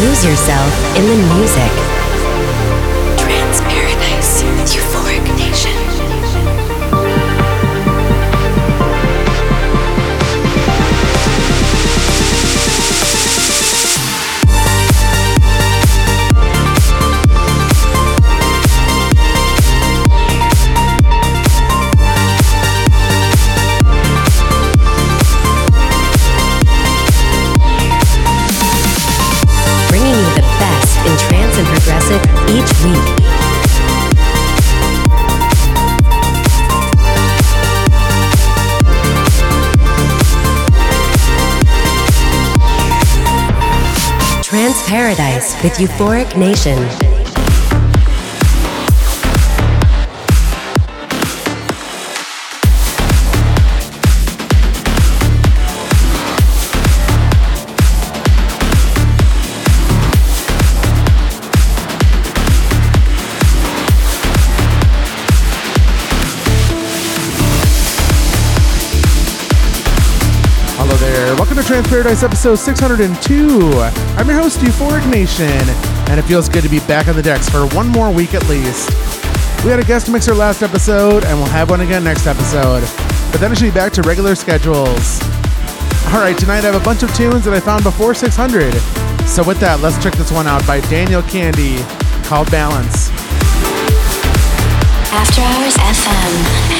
Lose yourself in the music. Trance Paradise, Euphoric with Euphoric Nation. Trance Paradise episode 602. I'm your host, Euphoric Nation, and it feels good to be back on the decks for one more week at least. We had a guest mixer last episode, and we'll have one again next episode. But then it should be back to regular schedules. Alright, tonight I have a bunch of tunes that I found before 600. So with that, let's check this one out by Daniel Kandi called Balance. After Hours FM.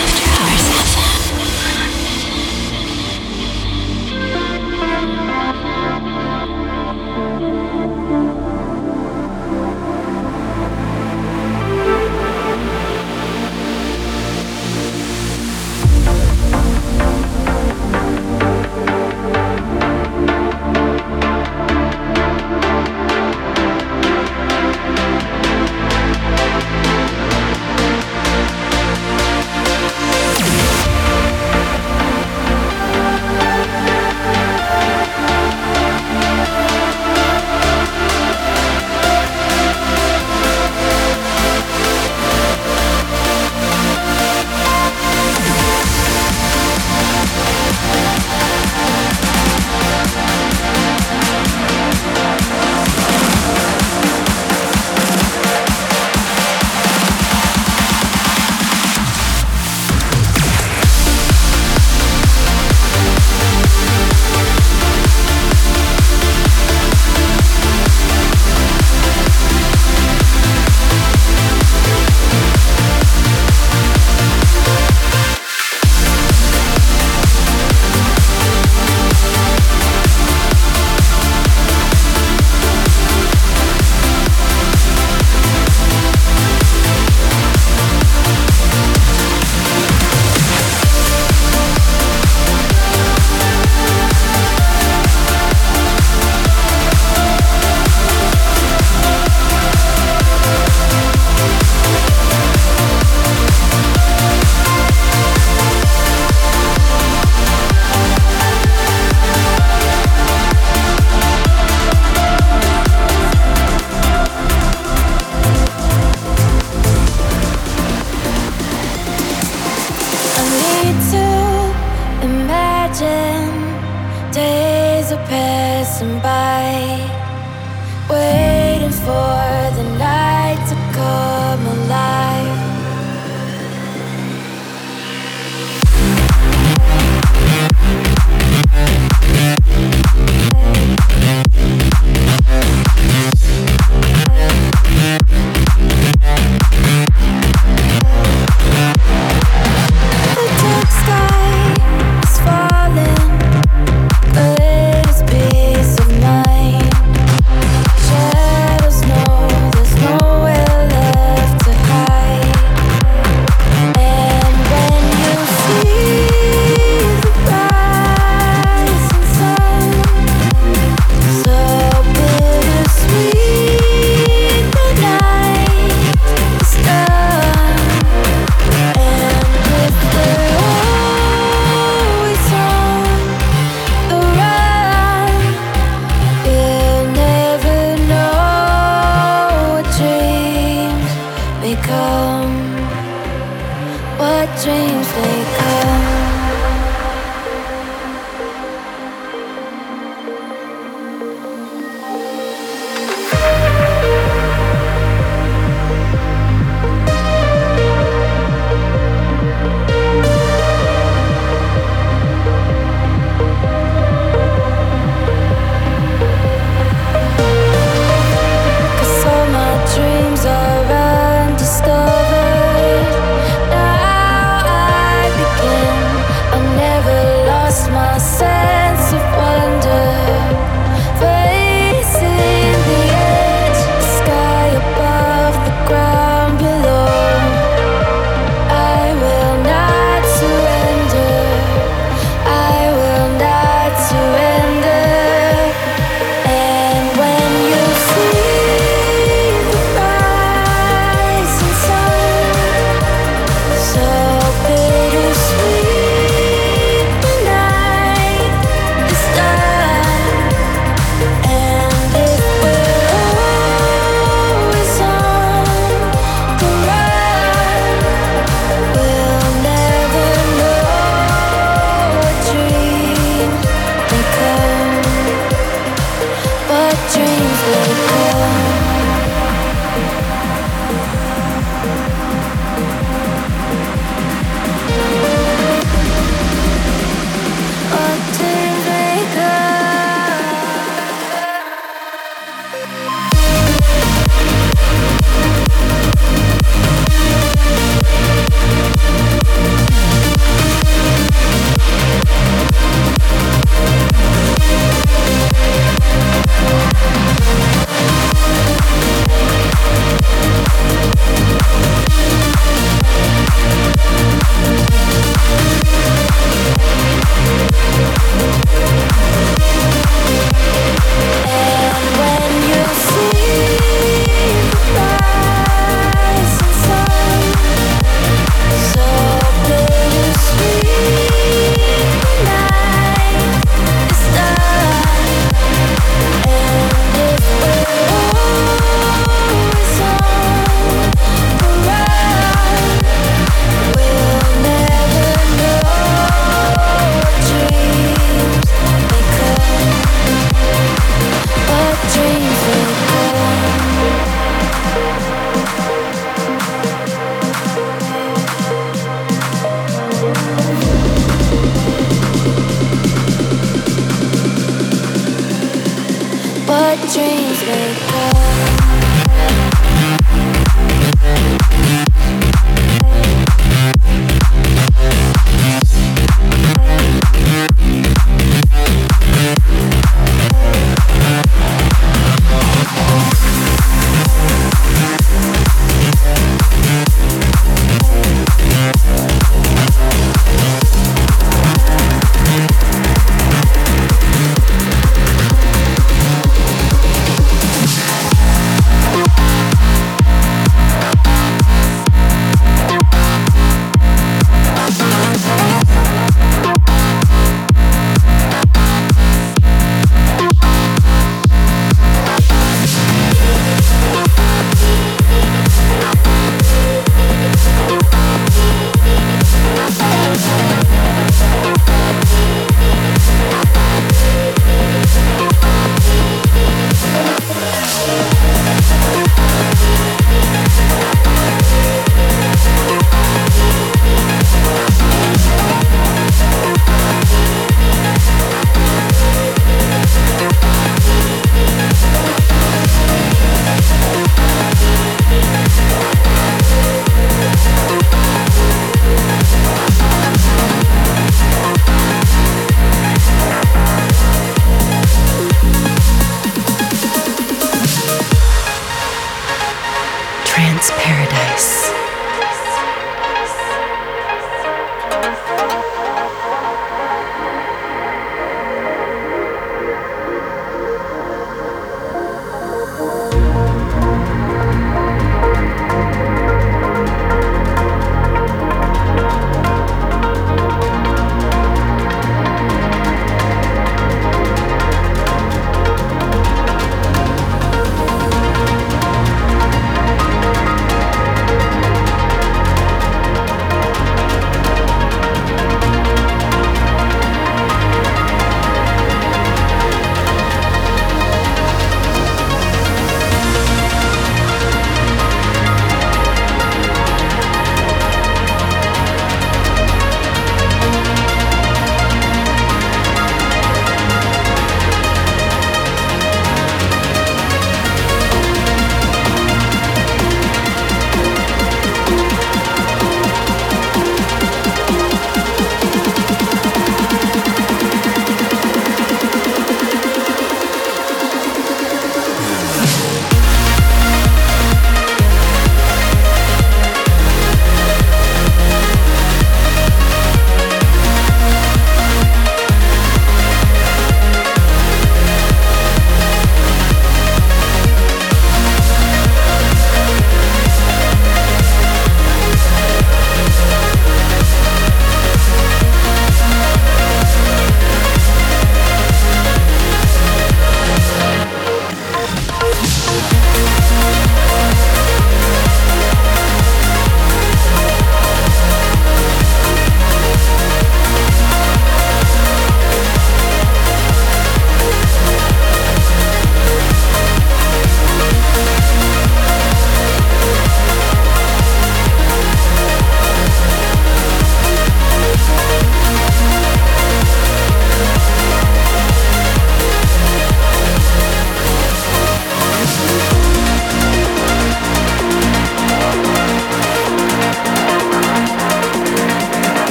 way.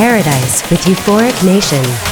Paradise with Euphoric Nation.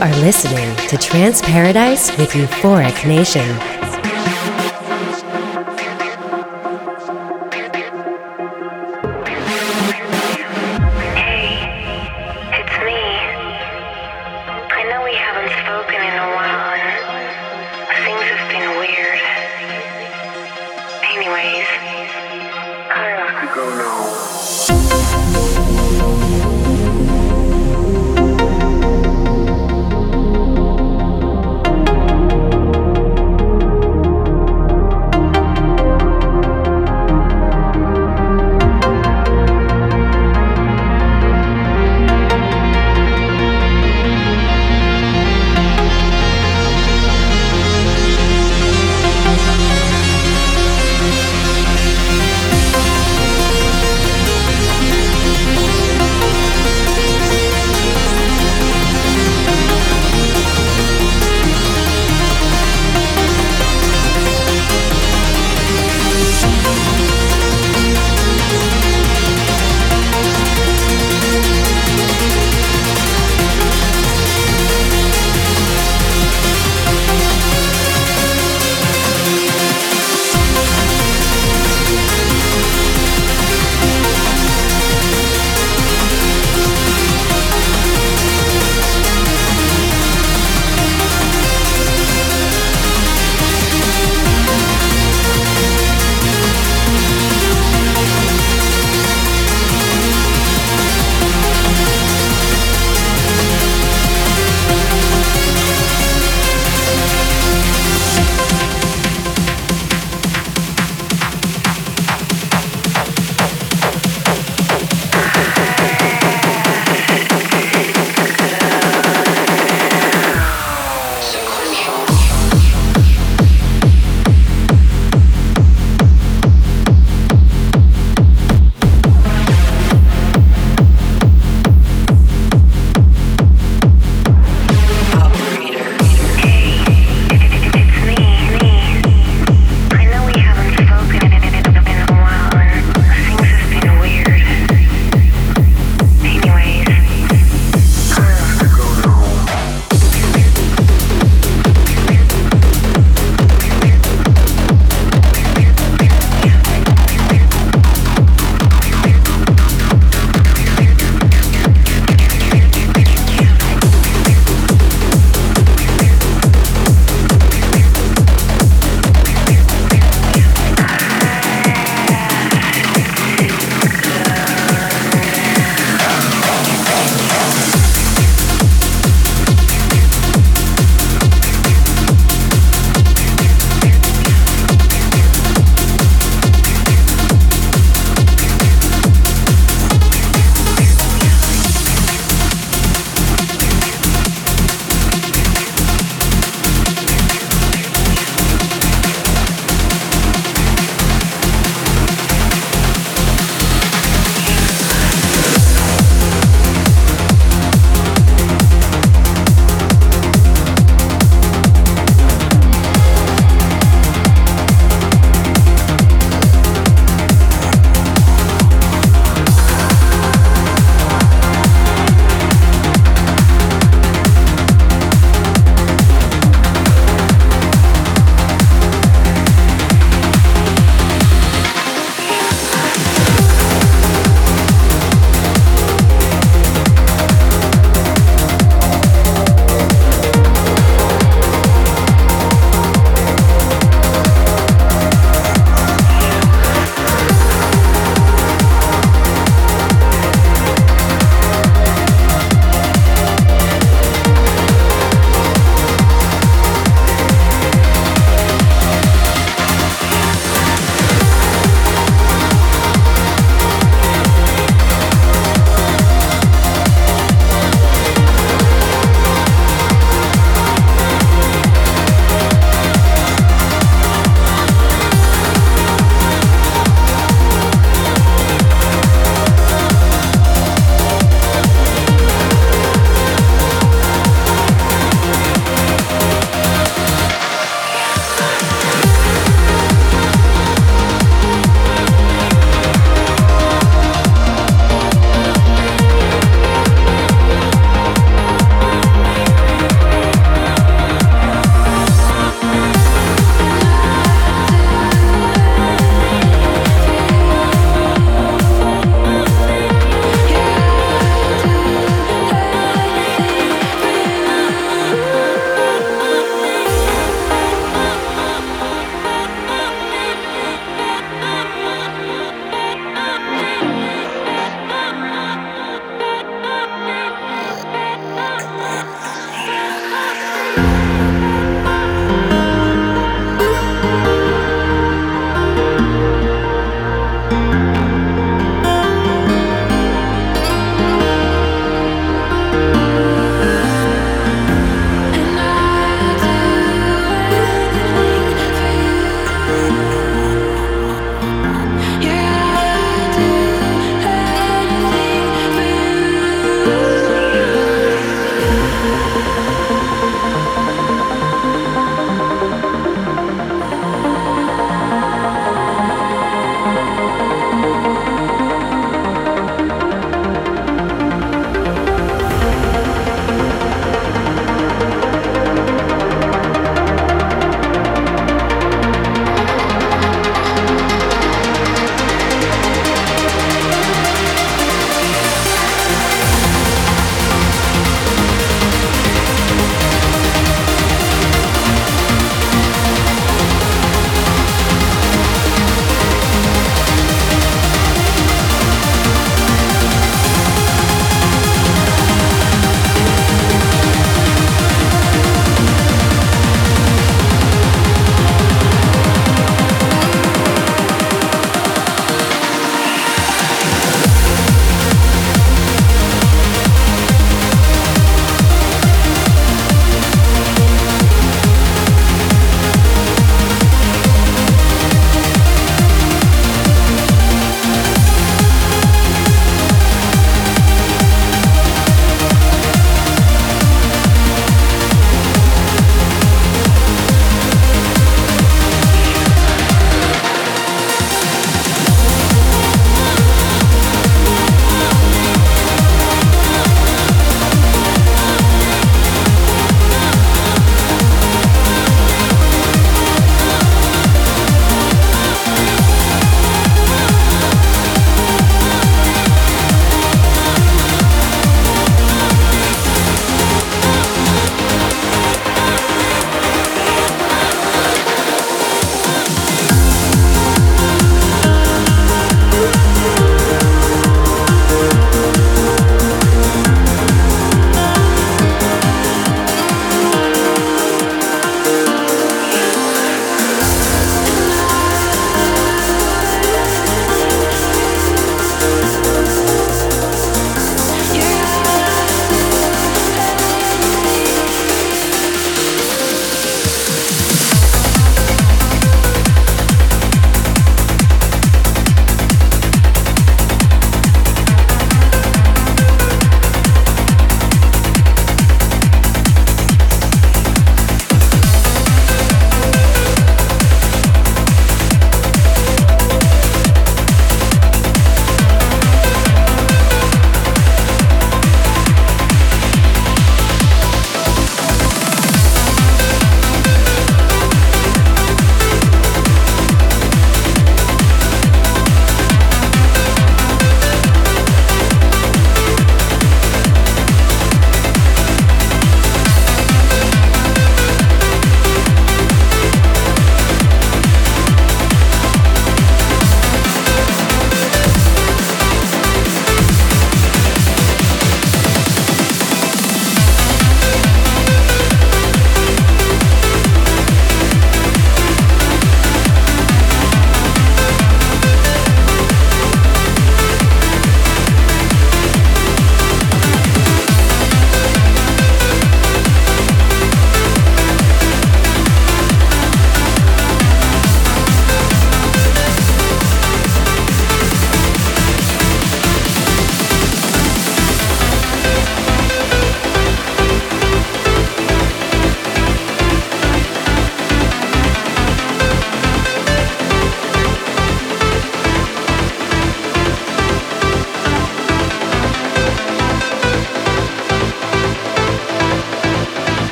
are listening to Trance Paradise with Euphoric Nation.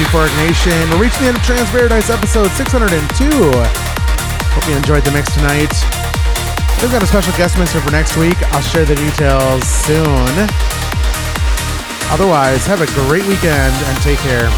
Host, Euphoric Nation. We're reaching the end of Trance Paradise episode 602. Hope you enjoyed the mix tonight. We've got a special guest mixer for next week. I'll share the details soon. Otherwise, have a great weekend and take care.